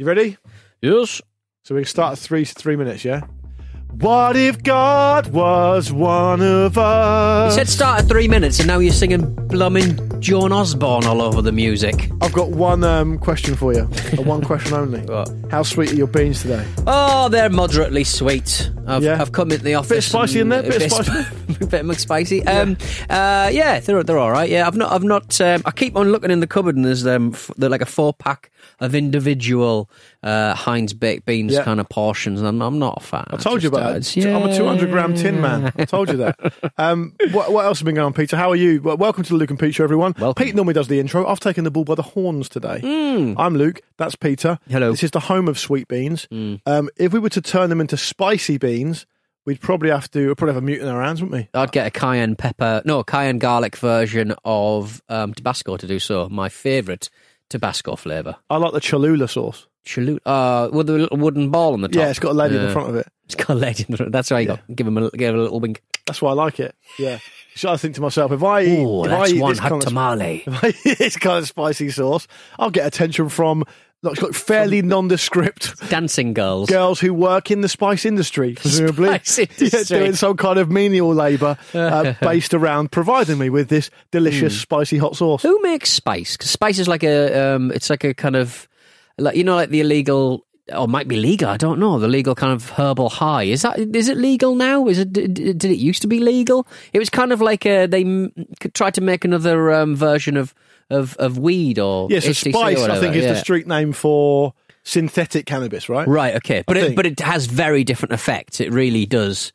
you ready? Yes. So we can start at three three minutes, yeah? What if God was one of us? You said start at three minutes and now you're singing blooming Joan Osborne all over the music. I've got one um, question for you. One question only. What? How sweet are your beans today? Oh, they're moderately sweet. I've, Yeah. I've come into the office. Bit spicy in there? Bit a spicy? bit McSpicy. Um, uh, yeah, they're they're all right. Yeah, I've not I've not. Um, I keep on looking in the cupboard and there's um f- they're like a four pack of individual uh, Heinz baked beans Yeah. kind of portions, and I'm, not a fan. I told you about it. I'm a 200 gram tin man. I told you that. Um, what, what else has been going on, Peter? How are you? Well, welcome to the Luke and Pete show, everyone. Welcome. Pete normally does the intro. I've taken the bull by the horns today. I'm Luke. That's Peter. Hello. This is the home of sweet beans. Um, if we were to turn them into spicy beans, we'd probably have to we'd probably have a mute in our hands, wouldn't we? I'd get a cayenne pepper, no, cayenne garlic version of um, Tabasco to do so. My favourite Tabasco flavour. I like the Cholula sauce. Chalut, uh, with the little wooden ball on the top. Yeah, it's got a lady in the front of it. It's got a lady in the front. That's why you got give him a give him a little wink. That's why I like it. Yeah. So I think to myself, if I eat, Oh, if I that's eat one this hot kind of tamale. If I eat this kind of spicy sauce, I'll get attention from like, like fairly nondescript Dancing girls. girls who work in the spice industry, presumably, Spice Yeah, doing some kind of menial labour uh, based around providing me with this delicious Hmm. spicy hot sauce. Who makes spice? 'Cause spice is like a um, it's like a kind of like you know like the illegal or might be legal. I don't know the legal kind of herbal high. Is that is it legal now? Is it did, did it used to be legal? It was kind of like a, they m- tried to make another um, version of of of weed or Yes, so HTC or spice, I think, is the street name for synthetic cannabis, right? Right, okay, but it, think. but it has very different effects. It really does.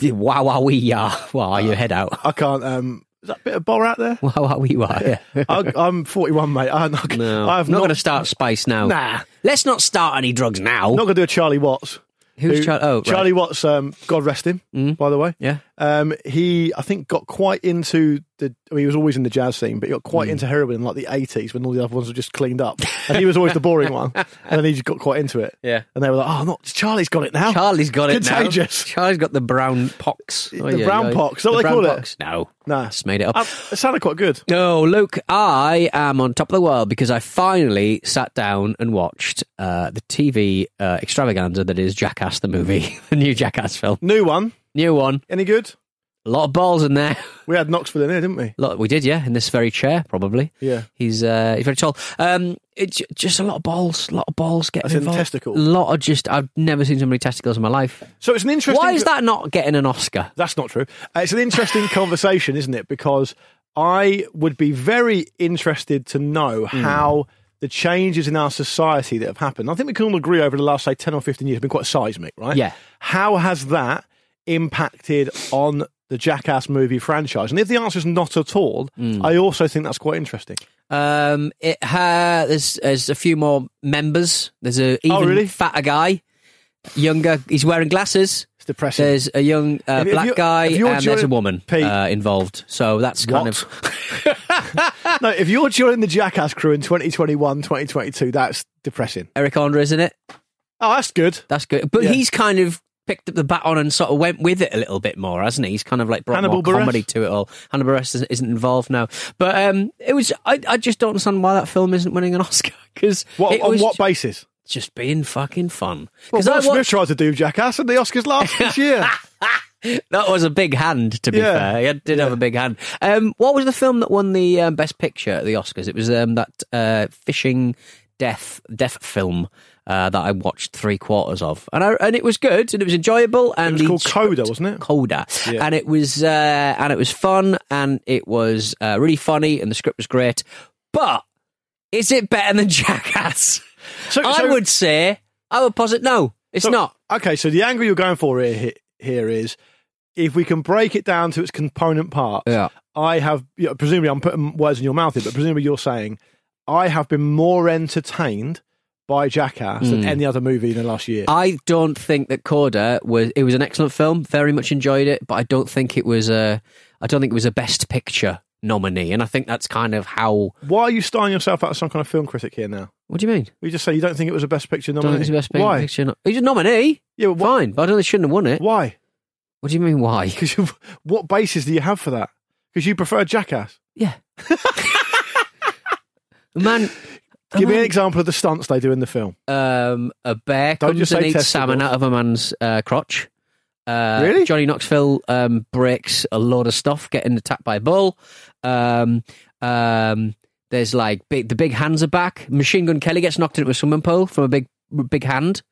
Wow, wow, wee, yeah. Wow, your head out. I can't. Um, is that a bit of bar out there? Wow, wow, wee, wow. Yeah. I, I'm 41, mate. I'm not, No, I have not not, going to start spice now. Nah. let's not start any drugs now. not going to do a Charlie Watts. Who's who- oh, right. Mm. Charlie Watts, um, God rest him, by the way. Yeah. Um, he, I think, got quite into the. I mean, he was always in the jazz scene, but he got Mm. quite into heroin in like the eighties when all the other ones were just cleaned up, and he was always the boring one. And then he just got quite into it. Yeah. And they were like, "Oh, not Charlie's got it now. Charlie's got it now. Contagious. Charlie's got the brown pox. The brown pox, is that what they call it? No, Nah. just made it up. Uh, it sounded quite good. No, Luke, I am on top of the world because I finally sat down and watched uh, the TV uh, extravaganza that is Jackass the movie, the new Jackass film, New one. New one. Any good? A lot of balls in there. We had Knoxville in here, didn't we? Lot, we did, yeah, in this very chair, probably. Yeah. He's uh, he's very tall. Um, it's just a lot of balls, a lot of balls getting in involved. testicles? A lot of just. I've never seen so many testicles in my life. So it's an interesting. Why is that not getting an Oscar? That's not true. Uh, it's an interesting conversation, isn't it? Because I would be very interested to know Hmm. how the changes in our society that have happened. I think we can all agree over the last, say, 10 or 15 years have been quite seismic, right? Yeah. How has that impacted on the Jackass movie franchise? And if the answer is not at all, Hmm. I also think that's quite interesting. Um, it ha- there's there's a few more members. There's a even Oh, really? fatter guy, younger. He's wearing glasses. It's depressing. There's a young uh, If- if black you- guy, if you're there's a woman Pete. uh, involved. So that's kind What? of no, if you're joining the Jackass crew in 2021, 2022, that's depressing. Eric Andre, isn't it? Oh, that's good. That's good. But Yeah. he's kind of picked up the baton and sort of went with it a little bit more, hasn't he? He's kind of like brought Hannibal more Buress? comedy to it all. Hannibal Buress isn't, isn't involved now, but um, it was. I, I just don't understand why that film isn't winning an Oscar because What, it on was what basis? just being fucking fun. Well, Because Will I Smith watched, tried to do Jackass and the Oscars last this year. that was a big hand. To be Yeah. fair, he had- did have a big hand. Um, what was the film that won the um, best picture at the Oscars? It was um, that uh, fishing death death film uh, that I watched three quarters of, and I, and it was good and it was enjoyable. And It was called Coda, wasn't it? Coda, Yeah. and it was uh, and it was fun and it was uh, really funny and the script was great. But is it better than Jackass? So- I so- would say I would posit no, it's So- not. Okay, so the angle you're going for here, here is if we can break it down to its component parts. Yeah. I have, you know, presumably, I'm putting words in your mouth here, but presumably you're saying I have been more entertained by Jackass than any other movie in the last year. Hmm. I don't think that Coda was. It was an excellent film. Very much enjoyed it, but I don't think it was a. I don't think it was a Best Picture nominee, and I think that's kind of how. Why are you styling yourself out as some kind of film critic here now? What do you mean? We just say you don't think it was a best picture Don't nominee. think it's a Best Why? Picture. No- He's a nominee. Yeah, but why? Fine, but I don't think they shouldn't have won it. Why? What do you mean? Why? Because what basis do you have for that? Because you prefer Jackass. Yeah. Man, Give me an example of the stunts they do in the film. um, a bear Don't comes just and say eats testicles. salmon out of a man's uh, crotch. Uh, Really? Johnny Knoxville um, breaks a load of stuff getting attacked by a bull. Um, um, there's like big, the big hands are back. Machine Gun Kelly gets knocked into a swimming pool from a big big hand.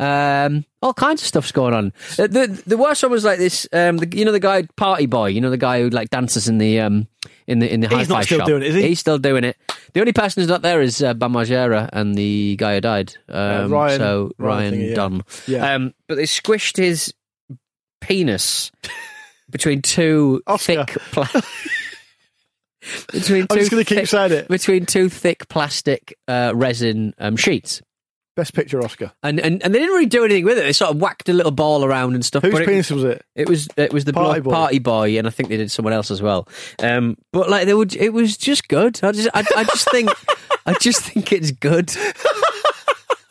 Um, all kinds of stuff's going on. Uh, The the worst one was like this. Um, the, you know the guy Party Boy. You know the guy who like dances in the um in the in the He's hi-fi not still shop. doing it, is he? He's still doing it. The only person who's not there is uh, Bam Margera and the guy who died. Um, Ryan- so Ryan Ryan thingy, yeah. Dunn. Yeah. Um, but they squished his penis between two Oscar. thick. Pla- between I'm two just going to keep thick- saying it. between two thick plastic uh, resin um, sheets. Best picture Oscar. And, and and they didn't really do anything with it. They sort of whacked a little ball around and stuff. Whose but it- was it? it was it was the Party Boy. party boy, and I think they did someone else as well. Um, but like they would, it was just good. I just I, I just think I just think it's good.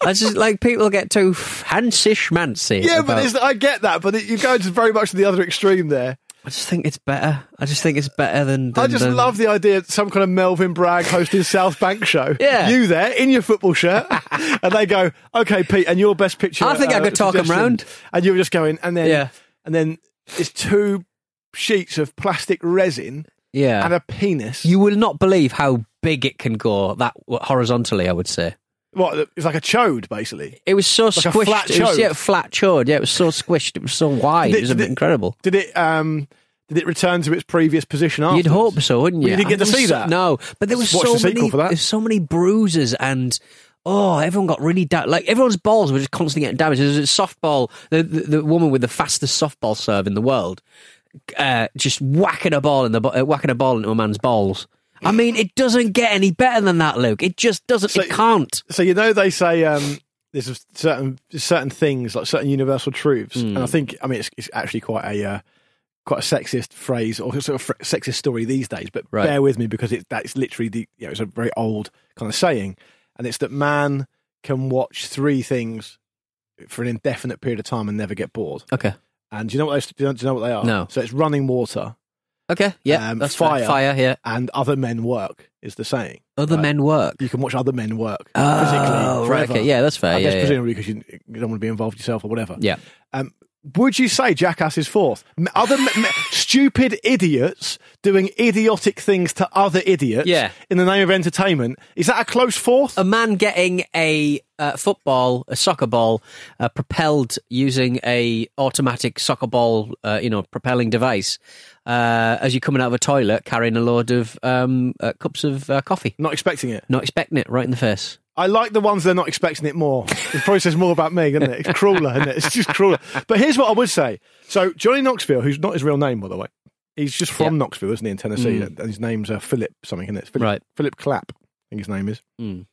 I just like people get too fancy schmancy. Yeah, about- but it's, I get that, but it, you go to very much to the other extreme there. I just think it's better. I just think it's better than. than I just than- love the idea of some kind of Melvin Bragg hosting South Bank show. Yeah. You there in your football shirt, and they go, "Okay, Pete, and your best picture." I think I uh, could talk suggestion." round. And you're just going, and then, Yeah. and then it's two sheets of plastic resin Yeah, and a penis. you will not believe how big it can go that horizontally. I would say what? It's like a chode, basically. it was so a squished. flat it was, chode. yeah, flat chode. Yeah, it was so squished. It was so wide. Did it was it- did it- incredible. Did it? Um, did it return to its previous position? Afterwards? You'd hope so, wouldn't you? You didn't get to And there see was so- that? No, but there was Watch so the sequel many. for that. There's so many bruises and. Oh, everyone got really da- like everyone's balls were just constantly getting damaged. There's a softball, the, the the woman with the fastest softball serve in the world, uh, just whacking a ball in the bo- uh, whacking a ball into a man's balls. I mean, it doesn't get any better than that, Luke. It just doesn't. So- it can't. So you know they say um, there's certain certain things like certain universal truths, and I think I mean it's, it's actually quite a uh, quite a sexist phrase or sort of sexist story these days. But Right. bear with me because it that's literally the you know it's a very old kind of saying, and it's that man can watch three things for an indefinite period of time and never get bored. Okay. And do you know what they, do you know, do you know what they are? No. So it's running water Okay. Yeah. Um, that's fire. Fire. Yeah. and other men work is the saying. Other Right. men work. You can watch other men work Oh, physically right, okay. Yeah, that's fair. I yeah, guess yeah. presumably because you, you don't want to be involved yourself or whatever. yeah. Um, would you say Jackass is fourth? Other m- m- stupid idiots doing idiotic things to other idiots Yeah. in the name of entertainment. Is that a close fourth? a man getting a uh, football, a soccer ball, uh, propelled using a automatic soccer ball, uh, you know, propelling device, uh, as you're coming out of a toilet carrying a load of um, uh, cups of uh, coffee, Not expecting it. not expecting it, right in the face. I like the ones they're not expecting it more. It probably says more about me, doesn't it? It's crueler, isn't it? It's just crueler. But here's what I would say. So Johnny Knoxville, who's not his real name, by the way, he's just from Yeah. Knoxville, isn't he, in Tennessee? And his name's uh, Philip something, isn't it? Philip, Right. Philip Clapp, I think his name is. Mm.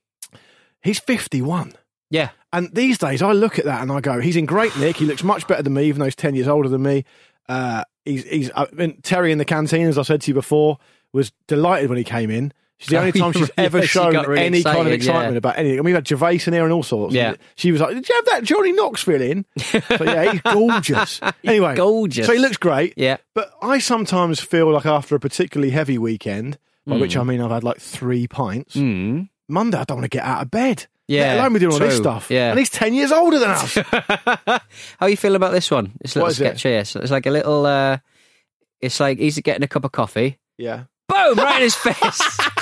He's 51. Yeah, And these days, I look at that and I go, he's in great nick. He looks much better than me, even though he's 10 years older than me. Uh, he's, he's, I mean, Terry in the canteen, as I said to you before, was delighted when he came in. She's the only time she's ever shown really any kind of excitement yeah. about anything. And we've had Gervais in here and all sorts. Yeah. She was like, Did you have that Johnny Knoxville in? so, yeah, he's gorgeous. anyway, gorgeous. So he looks great. yeah. But I sometimes feel like after a particularly heavy weekend, by which I Hmm. mean I've had like three pints, Mm. Monday I don't want to get out of bed. Yeah, Let alone me doing all this stuff. Yeah. And he's 10 years older than us. How you feel about this one? It's a little What is it? sketch here. So it's like a little. Uh, it's like he's getting a cup of coffee. yeah. Boom! right in his face.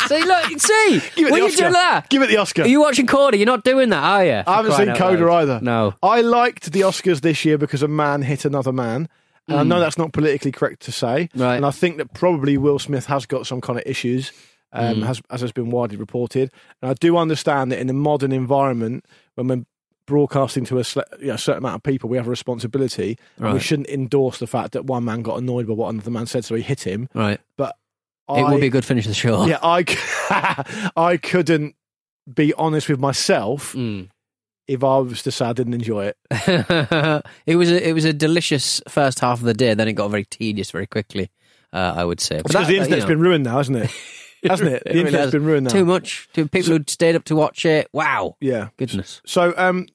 see, look, see, Give it what the are you Oscar. doing that? Give it the Oscar. Are you watching Coda? You're not doing that, are you? I haven't seen Coda either. No. I liked the Oscars this year because a man hit another man. And I know that's not politically correct to say. Hmm. Right. And I think that probably Will Smith has got some kind of issues, um, Hmm. has, as has been widely reported. And I do understand that in a modern environment, when we're broadcasting to a you know, certain amount of people, we have a responsibility. And we shouldn't endorse the fact that one man got annoyed by what another man said, so he hit him. Right. But It I, would be a good finish of the show. Yeah, I, I couldn't be honest with myself Mm. if I was to say I didn't enjoy it. it was a it was a delicious first half of the day. Then it got very tedious very quickly. Uh, I would say Because the internet's you know, been ruined now, hasn't it? Hasn't it? The really has. been ruined now. too much. To people who stayed up to watch it. Wow, Yeah. goodness. So, um,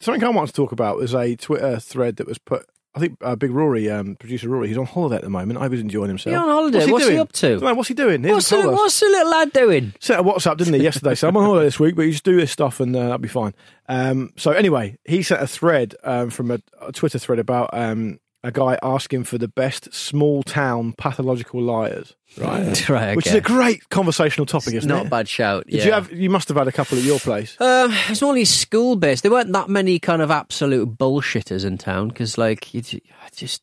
something I wanted to talk about was a Twitter thread that was put. I think uh, Big Rory, um, producer Rory, he's on holiday at the moment. I was enjoying himself. He's on holiday. What's he, What's he up to? Know, what's he doing? He What's the, what's the little lad doing? Sent a WhatsApp, didn't he, yesterday? So I'm on holiday this week, but you just do this stuff and uh, that'll be fine. Um, so anyway, he sent a thread um, from a, a Twitter thread about um, a guy asking for the best small town pathological liars, right? right, Which is a great conversational topic, It's isn't not it? a bad shout. Did you have? You must have had a couple at your place. Um, it's only school based. There weren't that many kind of absolute bullshitters in town because, like, you just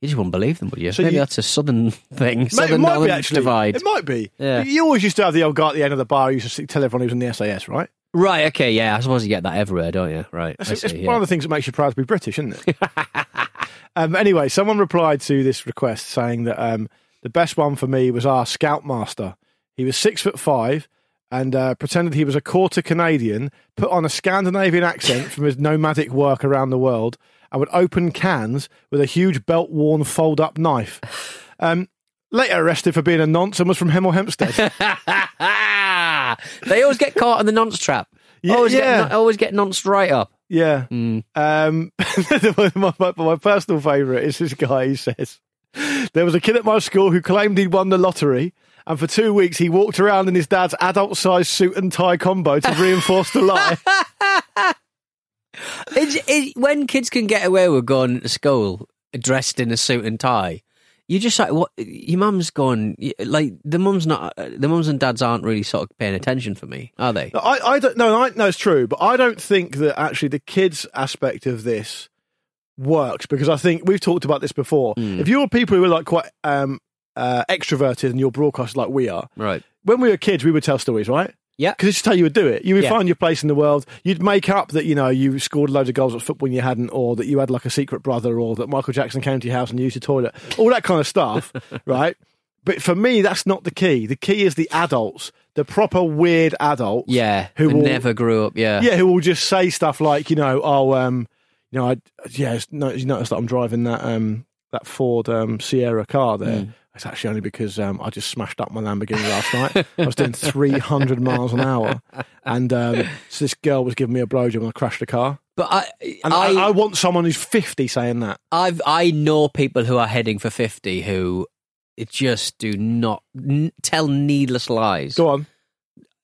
you just wouldn't believe them, would you? So Maybe you- that's a southern thing, Mate, southern it might be northern actually. divide. It might be. Yeah. You always used to have the old guy at the end of the bar who used to tell everyone he was in the SAS, right? Right? Okay, yeah. I suppose you get that everywhere, don't you? Right. That's, I it's see, one of the things that makes you proud to be British, isn't it? um, anyway, someone replied to this request saying that um, the best one for me was our Scoutmaster. He was six foot five and uh, pretended he was a quarter Canadian, put on a Scandinavian accent from his nomadic work around the world, and would open cans with a huge belt worn fold up knife. Um, later arrested for being a nonce and was from Hemel Hempstead. they always get caught in the nonce trap. Yeah, always yeah. get always get nonced right up. Yeah. Mm. Um, my, my, my personal favourite is this guy who says, There was a kid at my school who claimed he'd won the lottery, and for two weeks he walked around in his dad's adult sized suit and tie combo to reinforce the lie. It's, it, when kids can get away with going to school dressed in a suit and tie, you just like what your mum's gone. like the mum's not the mums and dads aren't really sort of paying attention for me, are they? I, I don't know, I know it's true, but I don't think that actually the kids aspect of this works because I think we've talked about this before. Hmm. If you're people who are like quite um, uh, extroverted and you're broadcasters like we are, Right. when we were kids, we would tell stories, right? Yeah. Because it's just how you would do it. You would Yeah. find your place in the world. You'd make up that, you know, you scored loads of goals at football and you hadn't, or that you had like a secret brother, or that Michael Jackson came to your house and used your toilet. All that kind of stuff, right? But for me, that's not the key. The key is the adults, the proper weird adults. Yeah. Who Who will- never grew up. Yeah. Yeah, who will just say stuff like, you know, oh, um, you know, I, yeah, you notice that I'm driving that, um, that Ford um, Sierra car there. Mm. It's actually only because um, I just smashed up my Lamborghini last night. I was doing 300 miles an hour, and um, so this girl was giving me a blowjob, and I crashed the car. But I, And I, I, I want someone who's 50 saying that. I've I know people who are heading for fifty who it just do not n- tell needless lies. Go on.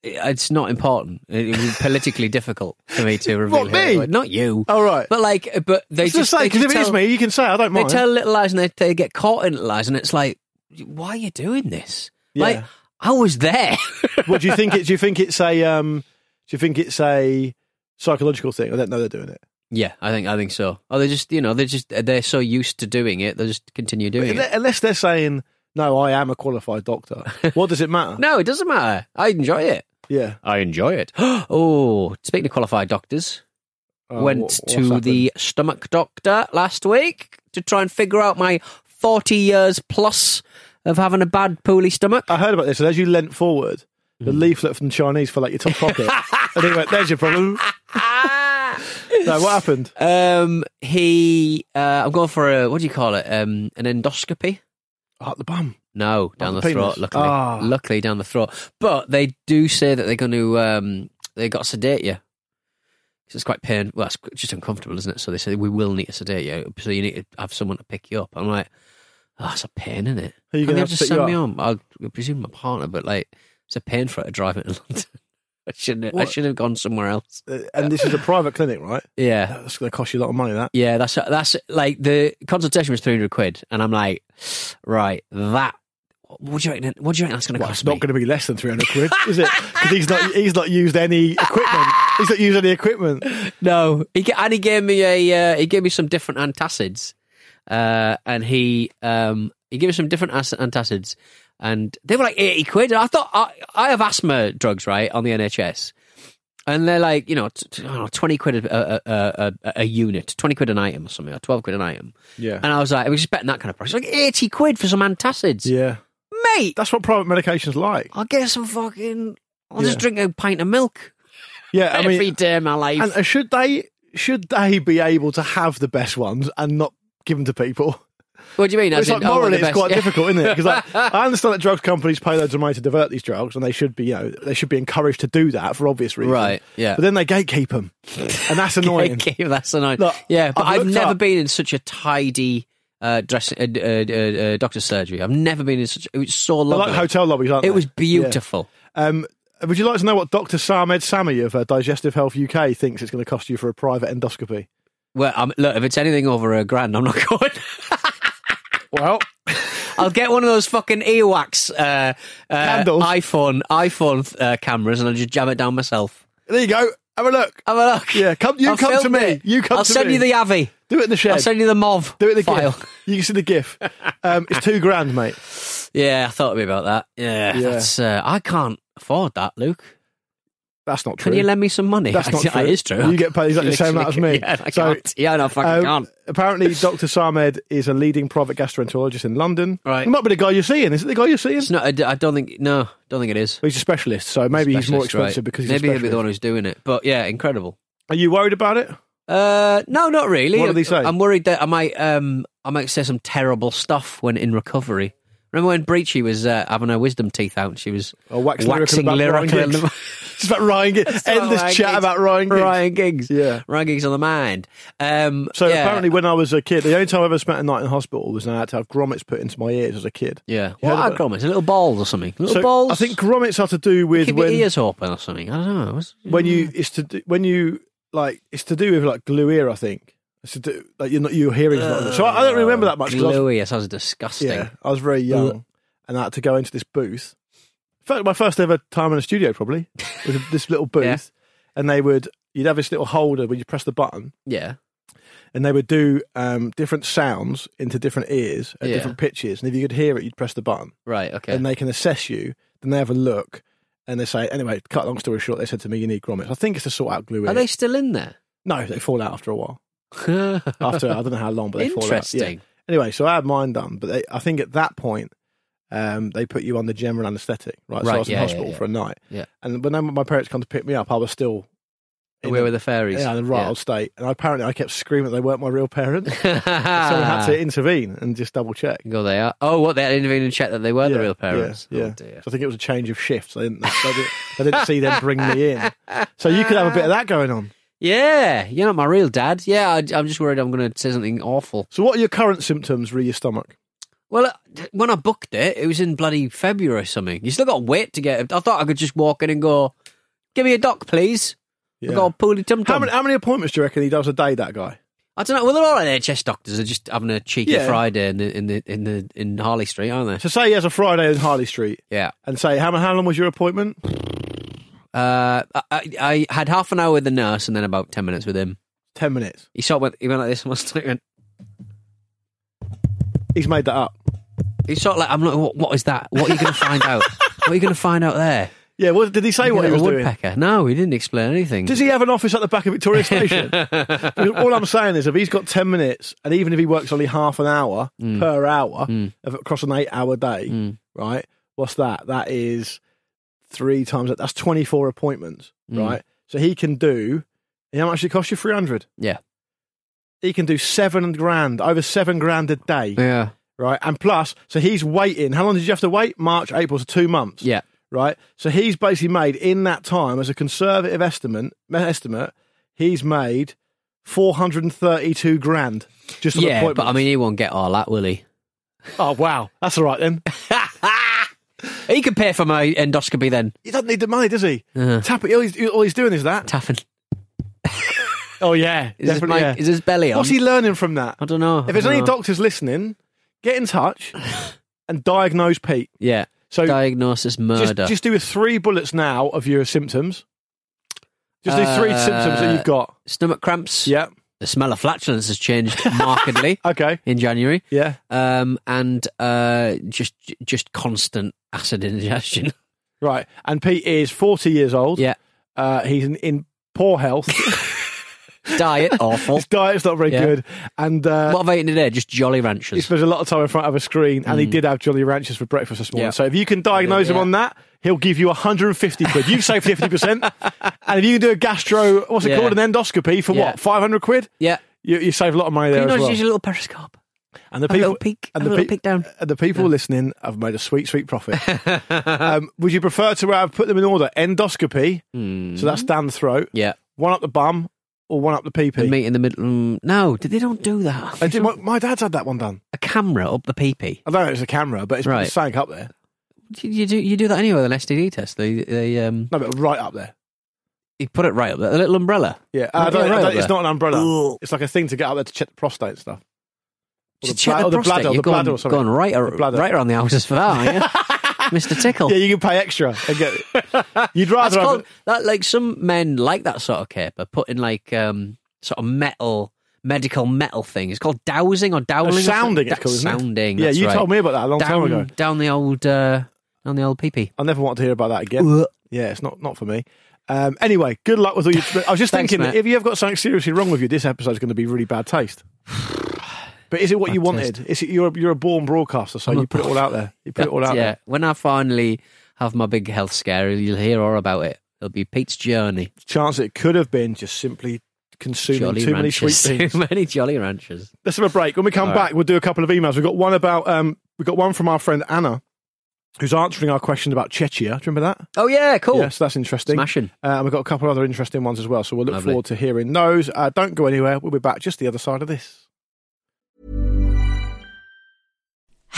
It's not important. It would be politically difficult for me to reveal. What, me? Not you. All right. But like, but they Just, just say, because if it is me, you can say I don't mind. They tell little lies and they, they get caught in little lies, and it's like, why are you doing this? Yeah. Like, I was there. what do you think? It, do you think it's a? Um, do you think it's a psychological thing? I don't know they're doing it. yeah, I think I think so. Or they just, you know, they're just they're so used to doing it, they'll just continue doing it. unless they're saying, "No, I am a qualified doctor." what does it matter? No, it doesn't matter. I enjoy it. Yeah. I enjoy it. oh, speaking of qualified doctors, Oh, went what- to happened? the stomach doctor last week to try and figure out my 40 years plus of having a bad poorly stomach. I heard about this, and as you leant forward, the Hmm. leaflet from the Chinese fell out your top pocket, and he went, "There's your problem." no, what happened? Um, he, uh, I'm going for a, what do you call it? Um, an endoscopy? Oh, the bum. No, down the the, throat. penis? Luckily, Ah. luckily down the throat. But they do say that they're going to, um, they got to sedate you. 'Cause it's quite pain. Well, it's just uncomfortable, isn't it? So they say we will need to sedate you. So you need to have someone to pick you up. I'm like, oh, it's a pain, isn't it? Who you they have just send me home? I'll presume my partner, but like, it's a pain for her to drive into London. I shouldn't. Have, I should have gone somewhere else. Uh, And this is a private clinic, right? Yeah, That's going to cost you a lot of money. That. yeah. That's that's like the consultation was three hundred quid, and I'm like, right, that what do you reckon? What do you reckon that's going to Well, cost it's not me? going to be less than 300 quid, is it? Because he's not, he's not used any equipment. He's not used any equipment. No, he and he gave me a uh, he gave me some different antacids, uh, and he um he gave me some different as- antacids, and they were like eighty quid. And I thought I, I have asthma drugs right on the NHS, and they're like you know t- t- I don't know, twenty quid a, a, a, a, a unit, twenty quid an item or something, or twelve quid an item. Yeah. And I was like, I was expecting that kind of price, like eighty quid for some antacids, Yeah. mate. That's what private medication's like. I'll get some fucking. I'll Yeah. just drink a pint of milk Yeah, I every mean, day of my life. and should they should they be able to have the best ones and not give them to people? what do you mean? It's like oh, morally, it's best- quite yeah. difficult, isn't it? Because like, I understand that drugs companies pay loads of money to divert these drugs, and they should be, you know, they should be encouraged to do that for obvious reasons. Right, yeah. But then they gatekeep them, and that's annoying. Okay, that's annoying. Look, yeah, but I've I've, never up- been in such a tidy uh, dressing, uh, uh, uh, uh, doctor's surgery. I've never been in such. It was so They're lovely. like hotel lobbies, aren't it they? was beautiful. Yeah. Um, would you like to know what Dr. Samed Sami of uh, Digestive Health UK thinks it's going to cost you for a private endoscopy? Well, um, look, if it's anything over a grand, I'm not going. Well, I'll get one of those fucking earwax uh, uh, iPhone iPhone uh, cameras, and I'll just jam it down myself. there you go. Have a look. Have a look. Yeah, come. You I'll come to me. it. You come I'll to send me. you the Avi. Do it in the shed. I'll send you the Mov. Do it in the file. GIF. You can see the GIF. Um, it's two grand, mate. Yeah, I thought a bit about that. Yeah, Yeah. that's. Uh, I can't afford that, Luke. That's not true. Can you lend me some money? That's not true. Is true. You get paid exactly the same amount as me. Yeah, I So, can't. Yeah, no, fucking Um, can't. apparently, Dr. Samed is a leading private gastroenterologist in London. Right. It might be the guy you're seeing. Is it the guy you're seeing? It's not. I don't think. No, don't think it is. Well, he's a specialist, so maybe he's more Specialist, right. expensive because he's maybe he'll be the one who's doing it. But yeah, incredible. Are you worried about it? Uh, no, not really. What did he say? I'm worried that I might. Um, I might say some terrible stuff when in recovery. Remember when Breachy was uh, having her wisdom teeth out? and She was Or wax waxing lyrical Giggs? the- It's about Ryan Giggs. Endless Ryan chat Giggs. about Ryan Giggs. Ryan Giggs. Yeah. Ryan Giggs on the mind. Um, So yeah. apparently, when I was a kid, the only time I ever spent a night in hospital was when I had to have grommets put into my ears as a kid. yeah. You What are grommets? Little balls or something? Little So balls. I think grommets are to do with keep when your ears open or something. I don't know. What's- when you it's to do, when you like it's to do with like glue ear. I think to do like you're not your hearing's not. good. So I, I don't remember that much. Gluey. It sounds disgusting. Yeah, I was very young, and I had to go into this booth. In fact, my first ever time in a studio probably was this little booth, Yeah. and they would you'd have this little holder when you press the button, Yeah. and they would do um, different sounds into different ears at Yeah. different pitches, and if you could hear it, you'd press the button, Right. Okay. and they can assess you. Then they have a look, and they say, anyway, cut long story short, they said to me, you need grommets. I think it's to sort out glue. Are they still in there? No, they fall out after a while. After I don't know how long, but they fall out. Yeah. Interesting. Anyway, so I had mine done, but they, I think at that point, um, they put you on the general anaesthetic, right? so I Right, was in yeah, yeah, hospital yeah. for a night, Yeah. and when my parents come to pick me up, I was still in a- with the fairies. yeah, in a right Yeah. old state, and apparently I kept screaming that they weren't my real parents, so I had to intervene and just double check. Go they are. Oh, what they had to intervene and check that they were the Yeah, real parents. Yeah, Oh, dear. So I think it was a change of shifts. They didn't, they didn't, they didn't see them bring me in. So you could have a bit of that going on. Yeah, you're not my real dad. Yeah, I, I'm just worried I'm going to say something awful. So what are your current symptoms re your stomach? Well, uh, when I booked it, it was in bloody February or something. You still got to wait to get it. I thought I could just walk in and go, "Give me a doc, please." Yeah. I got a poorly tum How tum. many, how many appointments do you reckon he does a day, that guy? I don't know. Well, they're all NHS doctors. They're just having a cheeky Yeah. Friday in the in the in the in Harley Street, aren't they? So say he has a Friday in Harley Street, Yeah. and say how, how long was your appointment? Uh, I, I I had half an hour with the nurse and then about ten minutes with him. Ten minutes. He sort of went. He went like this. And was like, went- He's made that up. He sort of like, I'm like, what, what is that? What are you going to find out? What are you going to find out there? Yeah, what, did he say what he a was doing? woodpecker? No, he didn't explain anything. Does he have an office at the back of Victoria Station? Because All I'm saying is, if he's got ten minutes, and even if he works only half an hour Mm. per hour of, across an eight-hour day, right? What's that? That is three times. That's twenty-four appointments, Mm. right? So he can do. How much did it cost you? Three hundred. Yeah. He can do seven grand, over seven grand a day, Yeah. right? And plus, so he's waiting. How long did you have to wait? March, April, so two months. Yeah. right? So he's basically made in that time, as a conservative estimate, estimate, he's made four hundred and thirty-two grand just on Yeah, appointments. but I mean, he won't get all that, will he? oh wow, that's all right then. He can pay for my endoscopy then. He doesn't need the money, does he? Uh, Tap it. All he's, all he's doing is that. Taffin. Oh yeah, Is his, definitely. mic, yeah. is his belly on? What's he learning from that? I don't know. If there's I any don't know. doctors listening, get in touch. and diagnose Pete. Yeah. So Diagnosis just, murder. just do three bullets now of your symptoms. Just do three Uh, symptoms that you've got. Stomach cramps. Yeah. The smell of flatulence has changed markedly Okay. in January. Yeah. Um, and uh, just just constant acid ingestion. Right. And Pete is 40 years old. yeah. Uh, he's in, in poor health. Diet awful. His diet's not very Yeah. good. And uh, what have I eaten today? Just Jolly Ranchers. he spends a lot of time in front of a screen, and he did have Jolly Ranchers for breakfast this morning. Mm. Yeah. So if you can diagnose him Yeah. on that, he'll give you 150 quid. You save 50%. and if you can do a gastro, what's it Yeah. called, an endoscopy for Yeah. what, 500 quid? Yeah. You, you save a lot of money there Can you as well. use a little periscope? And the people, little peek, and the, pe- peek down. and the people listening have made a sweet, sweet profit. um, would you prefer to have put them in order? Endoscopy, so that's down the throat, Yeah. one up the bum, or one up the pee pee? meat in the middle. Mm, no, they don't do that. Did- my, my dad's had that one done. a camera up the pee pee. I don't know if it's a camera, but it's Right. sank up there. You, you do you do that anyway with an STD test. They they um No, but right up there. you put it right up there, a little umbrella. Yeah, Right I don't, I up don't- there. it's not an umbrella. It's like a thing to get up there to check the prostate and stuff. Or To check bla- or the prostate. bladder, or the bladder going, or something. going right, ar- The bladder. right around the houses for that, aren't you? Mr. Tickle. Yeah, you can pay extra and get. You'd That's rather have called, it- that like some men like that sort of caper, put in like um sort of metal medical metal thing. It's called dowsing or dowling. or sounding. something. It's called isn't it? sounding. Yeah, that's you right. told me about that a long down, time ago. Down the old uh, down the old pee pee. I never want to hear about that again. Yeah, it's not not for me. Um, anyway, good luck with all your. I was just Thanks, thinking, mate. if you have got something seriously wrong with you, this episode's going to be really bad taste. But is it what you wanted? Is it you're a, you're a born broadcaster, so you put it all out there. You put it all out yeah. there. When I finally have my big health scare, you'll hear all about it. It'll be Pete's journey. Chance it could have been just simply consuming Jolly too many ranchers. sweet things. Too many Jolly Ranchers. Let's have a break. When we come All back, we'll do a couple of emails. We've got one about um, we've got one from our friend Anna, who's answering our question about Chechia? Do you remember that? Oh yeah, cool. Yes, that's interesting. Smashing. Uh, and we've got a couple of other interesting ones as well. So we'll look Lovely. forward to hearing those. Uh, don't go anywhere. We'll be back just the other side of this.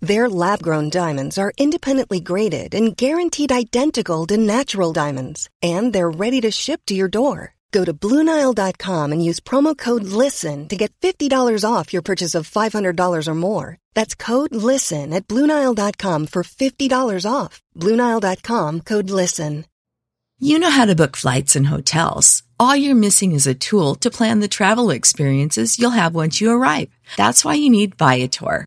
Their lab grown diamonds are independently graded and guaranteed identical to natural diamonds, and they're ready to ship to your door. Go to BlueNile.com and use promo code LISTEN to get $50 off your purchase of $500 or more. That's code LISTEN at BlueNile.com for $50 off. BlueNile.com code LISTEN. You know how to book flights and hotels. All you're missing is a tool to plan the travel experiences you'll have once you arrive. That's why you need Viator.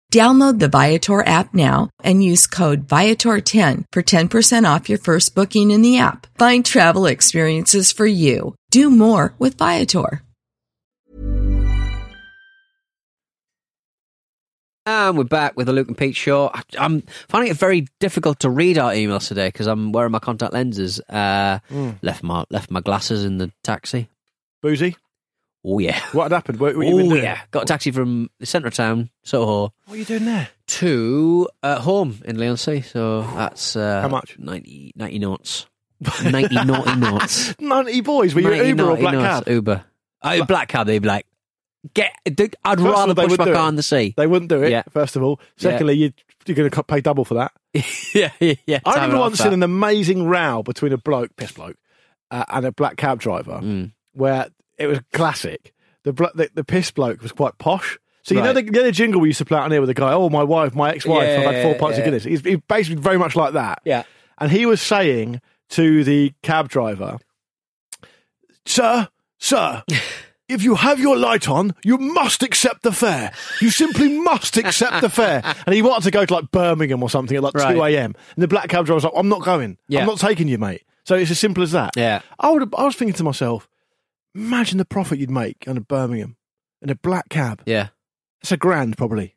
Download the Viator app now and use code Viator10 for 10% off your first booking in the app. Find travel experiences for you. Do more with Viator. And we're back with the Luke and Pete show. I- I'm finding it very difficult to read our emails today because I'm wearing my contact lenses. Uh, Left my left my glasses in the taxi. Boozy. Oh yeah. What had happened? What, what Oh yeah. Got a taxi from the centre of town, Soho, What are you doing there? to uh, home in Leigh-on-Sea. So that's uh, How much? 90, 90 knots. 90 naughty knots. 90 boys. Were you 90 Uber or Black knots. Cab? Uber. Oh, black cab, they'd be like, get. I'd First rather push my car in the sea. They wouldn't do it, Yeah. first of all. Yeah. Secondly, you you're going to pay double for that. yeah, yeah, yeah. I remember once in an amazing row between a bloke, piss bloke, uh, and a black cab driver, Mm. where it was classic. The, blo- the the piss bloke was quite posh. So you know, Right. the, you know the jingle we used to play out on here with the guy. Oh, my wife, my ex-wife, Yeah, I've had four pints yeah. of Guinness. He's, he's basically very much like that. Yeah. And he was saying to the cab driver, Sir, sir, if you have your light on, you must accept the fare. You simply must accept the fare. And he wanted to go to like Birmingham or something at like Right. 2 a.m. And the black cab driver was like, I'm not going. Yeah. I'm not taking you, mate. So it's as simple as that. Yeah. I, would, I was thinking to myself, imagine the profit you'd make on a Birmingham in a black cab. Yeah. It's a grand, probably.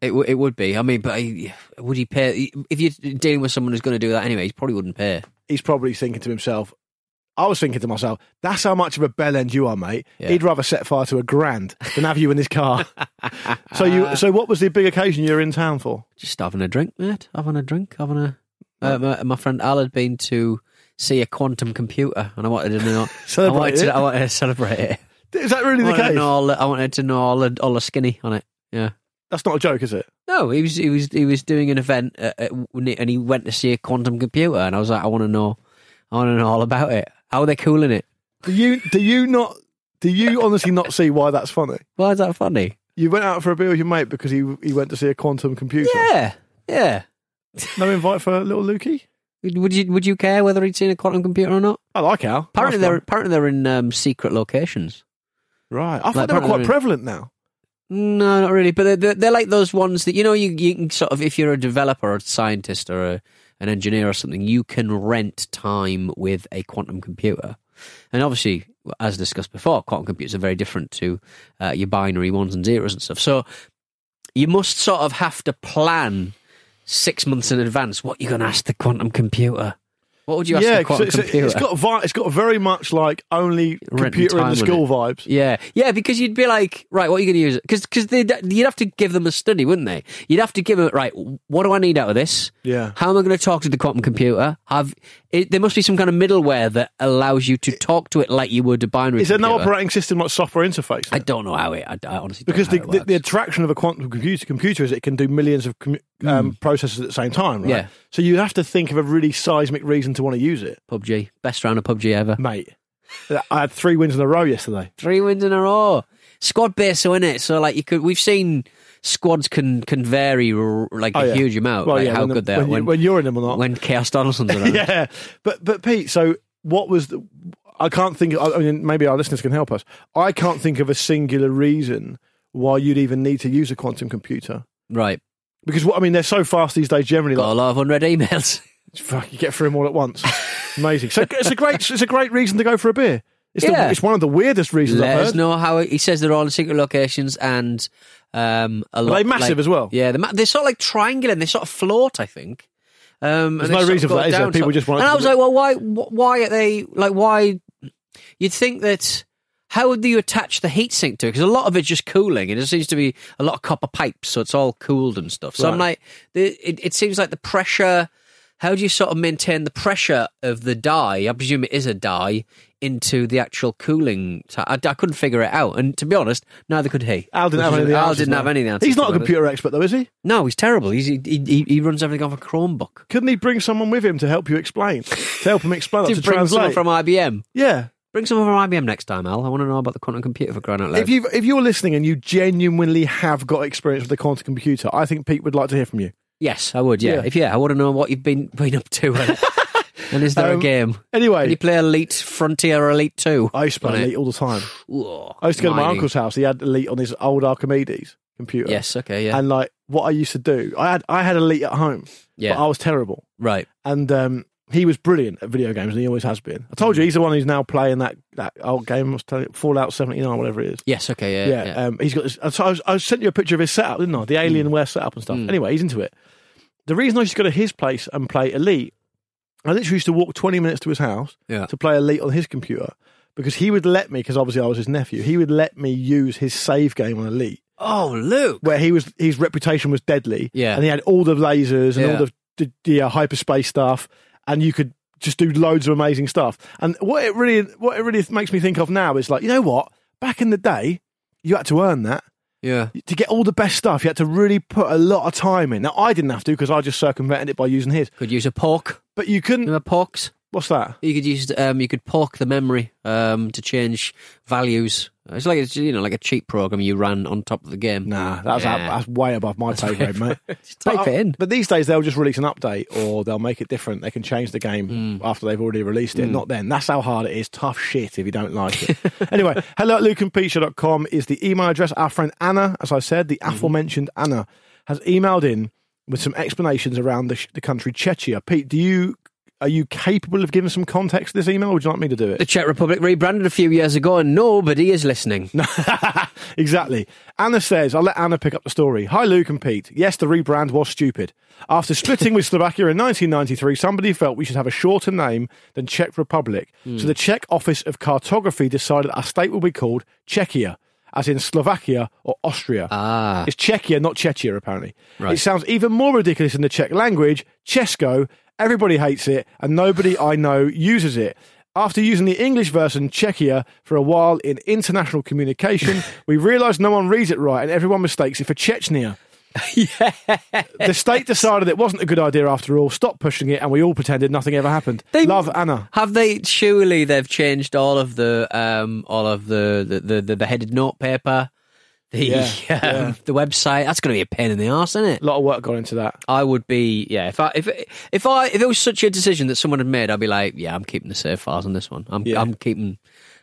It, w- it would be. I mean, but he- would he pay? If you're dealing with someone who's going to do that anyway, he probably wouldn't pay. He's probably thinking to himself, I was thinking to myself, that's how much of a bell end you are, mate. Yeah. He'd rather set fire to a grand than have you in his car. so you, so what was the big occasion you were in town for? Just having a drink, mate. Having a drink. Having a. Uh, my, my friend Al had been to see a quantum computer, and I wanted to know. I wanted to, I wanted to celebrate it. Is that really I the wanted, to case? know all the, I wanted to know all the, all the skinny on it. Yeah. That's not a joke, is it? No, he was he was he was doing an event, uh, uh, and he went to see a quantum computer, and I was like, I want to know, I want to know all about it. How are they cooling it? Do you do you not do you honestly not see why that's funny? Why is that funny? You went out for a beer with your mate because he he went to see a quantum computer. Yeah, yeah. No invite for little Lukey. Would you would you care whether he'd seen a quantum computer or not? I like Al. Apparently they're apparently they're in um, secret locations. right. I thought like they were apparently quite they're in- prevalent now. No, not really. But they're, they're, they're like those ones that you know you you can sort of if you're a developer or a scientist or a, an engineer or something, you can rent time with a quantum computer. And obviously, as discussed before, quantum computers are very different to uh, your binary ones and zeros and stuff. So you must sort of have to plan six months in advance what you're going to ask the quantum computer. What would you ask yeah, the quantum it's, computer? it's got vi- it's got very much like only computer in the school vibes. Yeah, yeah, because you'd be like, right, what are you going to use it? Because because you'd have to give them a study, wouldn't they? You'd have to give them right. What do I need out of this? Yeah. How am I going to talk to the quantum computer? Have it, there must be some kind of middleware that allows you to talk to it like you would a binary. Is there no operating system like software interface? I don't know how it. I, I honestly don't because know the, the, the attraction of a quantum computer, computer is it can do millions of commu- um, processes at the same time, right? Yeah. So you have to think of a really seismic reason to want to use it, PUBG best round of PUBG ever. mate. I had three wins in a row yesterday. Three wins in a row. Squad based, so in it. So like you could, we've seen squads can can vary like Oh, a yeah. huge amount. Well, like yeah, how the- good they are when, you, when you're in them or not. when Chaos Donaldson's around. yeah, but but Pete, so what was the? I can't think. I mean, maybe our listeners can help us. I can't think of a singular reason why you'd even need to use a quantum computer Right. because what I mean, they're so fast these days. Generally, Got a lot of unread emails. fuck, you get through them all at once. Amazing. So it's a great, it's a great reason to go for a beer. It's, Yeah. the, it's one of the weirdest reasons Let I've us know how it, he says they're all in secret locations and um, a lot. they massive like- as well? Yeah, they're, they're sort of like triangular and they sort of float. I think. Um, There's no reason for that, is there? People just want And I was like, well, why? Why are they like? Why? You'd think that. How would you attach the heat sink to it? Because a lot of it's just cooling, and it seems to be a lot of copper pipes, so it's all cooled and stuff. So I'm like, the, it, it seems like the pressure how do you sort of maintain the pressure of the dye? I presume it is a dye into the actual cooling. ti- I, I couldn't figure it out, and to be honest, neither could he. Al didn't have any of is- the Al answers, didn't have any answers. He's not a it. computer expert, though, is he? No, he's terrible. He's, he, he, he runs everything off a Chromebook. Couldn't he bring someone with him to help you explain? to help him explain, To to, bring someone translate? from IBM. yeah. Bring someone from IBM next time, Al. I want to know about the quantum computer for crying out loud. If you if you're listening and you genuinely have got experience with the quantum computer, I think Pete would like to hear from you. yes, I would. Yeah. Yeah. If yeah, I want to know what you've been been up to. And, is there a Um, game? Anyway, Can you play Elite Frontier Elite Two? I used to play on it? Elite all the time. I used to go to my uncle's house. He had Elite on his old Archimedes computer. Yes. Okay. Yeah. And like what I used to do, I had I had Elite at home, yeah. but I was terrible. right. And um, he was brilliant at video games, and he always has been. I told you he's the one who's now playing that, that old game, I was telling you, Fallout seventy nine, whatever it is. Yes. Okay. Yeah. Yeah, yeah. Um, he's got. This, so I, was, I sent you a picture of his setup, didn't I? The Alienware setup and stuff. Mm. Anyway, he's into it. The reason I used to go to his place and play Elite, I literally used to walk twenty minutes to his house Yeah. to play Elite on his computer because he would let me, because obviously I was his nephew, he would let me use his save game on Elite, Oh, Luke. where he was his reputation was deadly. Yeah. and he had all the lasers and Yeah. all the the, the uh, hyperspace stuff, and you could just do loads of amazing stuff. And what it really what it really makes me think of now is like, you know what? Back in the day, you had to earn that Yeah. to get all the best stuff. You had to really put a lot of time in. Now I didn't have to because I just circumvented it by using his. Could use a poke. But you couldn't. Remember pokes? What's that? You could use um, you could poke the memory um, to change values. It's like it's you know like a cheat program you ran on top of the game. Nah, that's Yeah. that's way above my pay grade, mate. Just type but, it in. But these days they'll just release an update or they'll make it different. They can change the game Hmm. after they've already released it. Not then. That's how hard it is. Tough shit if you don't like it. anyway, hello at lukeandpeteshow.com is the email address. Our friend Anna, as I said, the Mm-hmm. aforementioned Anna, has emailed in with some explanations around the, the country Chechnya. Pete, do you are you capable of giving some context to this email? Or would you like me to do it? The? Czech Republic rebranded a few years ago, and nobody is listening. exactly. Anna says, I'll let Anna pick up the story. Hi, Luke and Pete. Yes, the rebrand was stupid. After splitting with Slovakia in 1993, somebody felt we should have a shorter name than Czech Republic. So hmm. the Czech Office of Cartography decided our state will be called Czechia, as in Slovakia or Austria. Ah, It's Czechia, not Chechia, apparently. Right. It sounds even more ridiculous in the Czech language. Česko, everybody hates it, and nobody I know uses it. After using the English version, Czechia, for a while in international communication, we realised no one reads it right and everyone mistakes it for Chechnya. The state decided it wasn't a good idea after all, stopped pushing it, and we all pretended nothing ever happened. They- Love, Anna. have they? Surely they've changed all of the um, all of the the, the, the, the headed notepaper, the Yeah, um, yeah. the website. That's going to be a pain in the arse, isn't it? A lot of work gone into that. I would be, yeah. If I if if I if it was such a decision that someone had made, I'd be like, yeah, I'm keeping the save files on this one. I'm Yeah. I'm keeping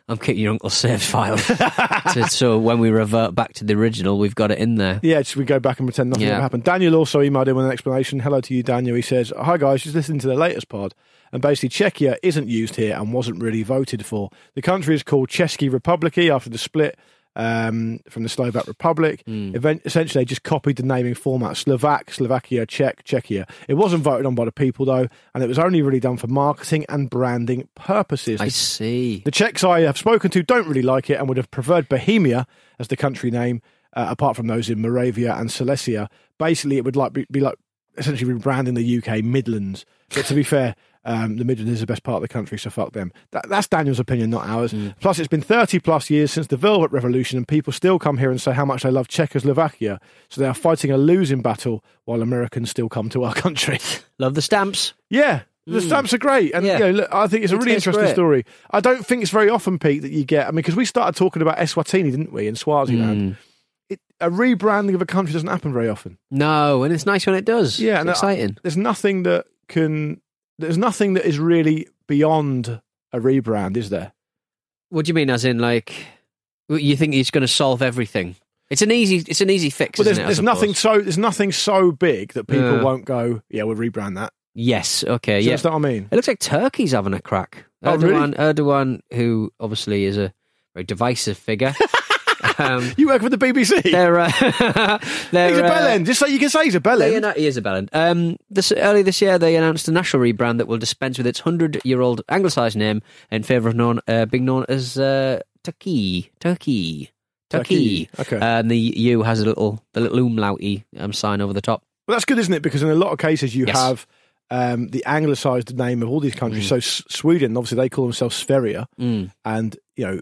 I'm keeping your uncle's save file. to, so when we revert back to the original, we've got it in there. Yeah, just we go back and pretend nothing Yeah. ever happened. Daniel also emailed in with an explanation. Hello to you, Daniel. He says, Hi guys, just listening to the latest pod. And basically, Czechia isn't used here and wasn't really voted for. The country is called Český republiky after the split um, from the Slovak Republic. Event- essentially, they just copied the naming format Slovak, Slovakia, Czech, Czechia. It wasn't voted on by the people, though, and it was only really done for marketing and branding purposes. I The see. the Czechs I have spoken to don't really like it and would have preferred Bohemia as the country name, uh, apart from those in Moravia and Silesia. Basically, it would like be, be like essentially rebranding the UK Midlands. But to be fair, um, the Midlands is the best part of the country, so fuck them. That, that's Daniel's opinion, not ours. Mm. Plus, it's been 30 plus years since the Velvet Revolution, and people still come here and say how much they love Czechoslovakia. So they are fighting a losing battle while Americans still come to our country. Love the stamps. Yeah. The mm. stamps are great, and Yeah. you know, look, I think it's a really interesting great. story. I don't think it's very often, Pete, that you get. I mean, because we started talking about Eswatini, didn't we, in Swaziland? Mm. It, a rebranding of a country doesn't happen very often. No, and it's nice when it does. Yeah, it's and I- exciting. There's nothing that can. There's nothing that is really beyond a rebrand, is there? What do you mean? As in, like, you think it's going to solve everything? It's an easy. It's an easy fix. Well, there's, isn't it, there's nothing so there's nothing so big that people Yeah. won't go. Yeah, we'll rebrand that. Yes. Okay. You yeah. understand what I mean? It looks like Turkey's having a crack. Oh, Erdogan, Erdogan, who obviously is a very divisive figure. um, You work for the BBC. they're, uh, they're, He's a uh, bellend. Just say you can say he's a bellend. annou- he is a bellend. Um, this, earlier this year, they announced a national rebrand that will dispense with its hundred-year-old anglicised name in favour of known, uh, being known as uh, Turkey. Turkey. Turkey. Okay. And the U has a little, the little umlauty um, sign over the top. Well, that's good, isn't it? Because in a lot of cases, you Yes. have um, the anglicised name of all these countries. Mm. So S- Sweden, obviously, they call themselves Sverige, Mm. and you know,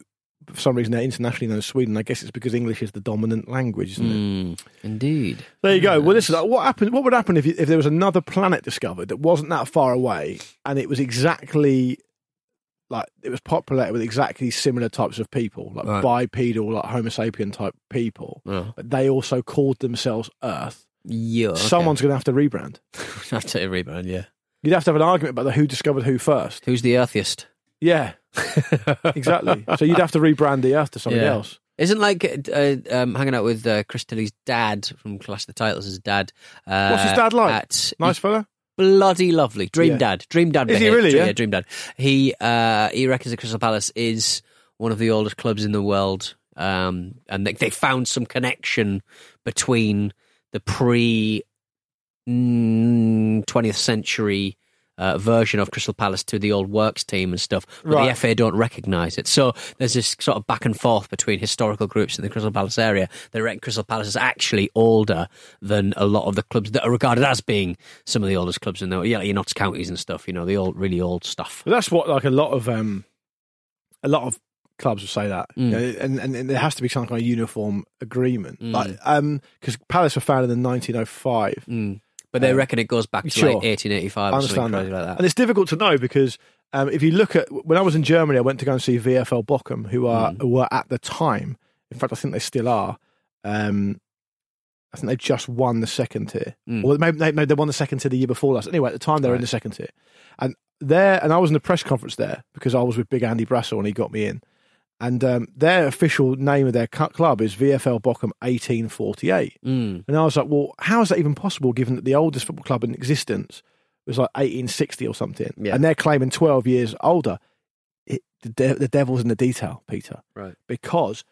for some reason they're internationally known as Sweden. I guess it's because English is the dominant language, isn't it? Mm. Indeed. There you go. Well, listen, like, what happened? What would happen if, you, if there was another planet discovered that wasn't that far away, and it was exactly like it was populated with exactly similar types of people, like Right. bipedal, like Homo sapien type people, Oh. but they also called themselves Earth. Yeah. okay. Someone's going to have to rebrand. have to rebrand. Yeah. You'd have to have an argument about the who discovered who first. Who's the earthiest? Yeah, exactly. so you'd have to rebrand the Earth to something Yeah. else. Isn't like uh, um, hanging out with uh, Chris Tilly's dad from Clash of the Titles. His dad. Uh, What's his dad like? Nice fella. bloody lovely. Dream Yeah. dad. Dream dad. Is he really, Dream, yeah? Dream dad. He uh, he reckons the Crystal Palace is one of the oldest clubs in the world, um, and they, they found some connection between the pre twentieth century. Uh, version of Crystal Palace to the old works team and stuff, but Right. the FA don't recognise it. So there's this sort of back and forth between historical groups in the Crystal Palace area. They reckon Crystal Palace is actually older than a lot of the clubs that are regarded as being some of the oldest clubs in the yeah, like your Notts counties and stuff. You know, the old, really old stuff. But that's what like a lot of um, a lot of clubs will say that, Mm. you know, and, and and there has to be some kind of uniform agreement, Mm. like um, because Palace were founded in 1905. Mm. But they Um, reckon it goes back to sure. like 1885 I or something understand that. like that. and it's difficult to know because um, if you look at when I was in Germany, I went to go and see VFL Bochum, who are Mm. who were at the time. In fact, I think they still are. Um, I think they just won the second tier, Mm. or maybe they, maybe they won the second tier the year before last. Anyway, at the time they were in the second tier, and there, and I was in the press conference there because I was with Big Andy Brassell and he got me in. And um, their official name of their club is VFL Bochum 1848. Mm. And I was like, well, how is that even possible given that the oldest football club in existence was like 1860 or something? Yeah. And they're claiming 12 years older. It, the, de- the devil's in the detail, Peter, Right. because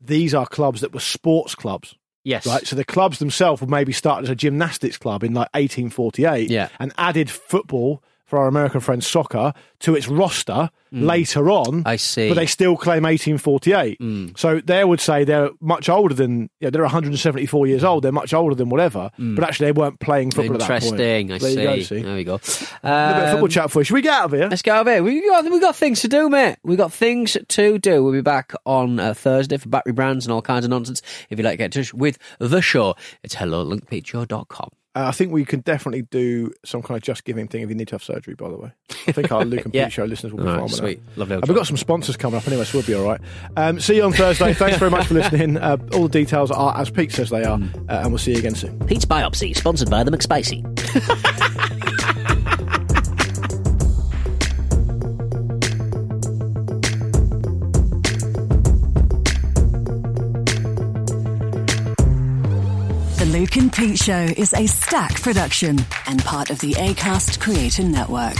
these are clubs that were sports clubs, Yes. right? So the clubs themselves were maybe started as a gymnastics club in like 1848 Yeah. and added football for our American friends soccer to its roster later on. Mm. I see. But they still claim 1848. Mm. So they would say they're much older than, you know, they're 174 years old. They're much older than whatever. But actually, they weren't playing football at that point. Interesting. I there see. Go, see. There we go. A bit of Um, football chat for you. Should we get out of here? Let's get out of here. We got we got things to do, mate. We've got things to do. We'll be back on uh, Thursday for battery brands and all kinds of nonsense. If you'd like to get in touch with the show, it's hello at lukepeatshow.com. Uh, I think we can definitely do some kind of just giving thing if you need to have surgery, by the way. I think our Luke and Yeah. Pete show listeners will be All fine right, with sweet. that. Lovely. And we've got some sponsors coming up anyway, so we'll be all right. Um, see you on Thursday. Thanks very much for listening. Uh, all the details are as Pete says they are, uh, and we'll see you again soon. Pete's Biopsy, sponsored by the McSpicy. Luke and Pete Show is Acast production and part of the ACAST Creator Network.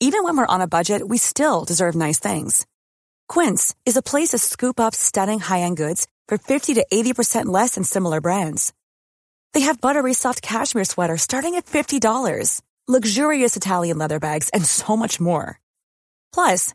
Even when we're on a budget, we still deserve nice things. Quince is a place to scoop up stunning high-end goods for 50 to 80% less than similar brands. They have buttery soft cashmere sweaters starting at $50, luxurious Italian leather bags, and so much more. Plus,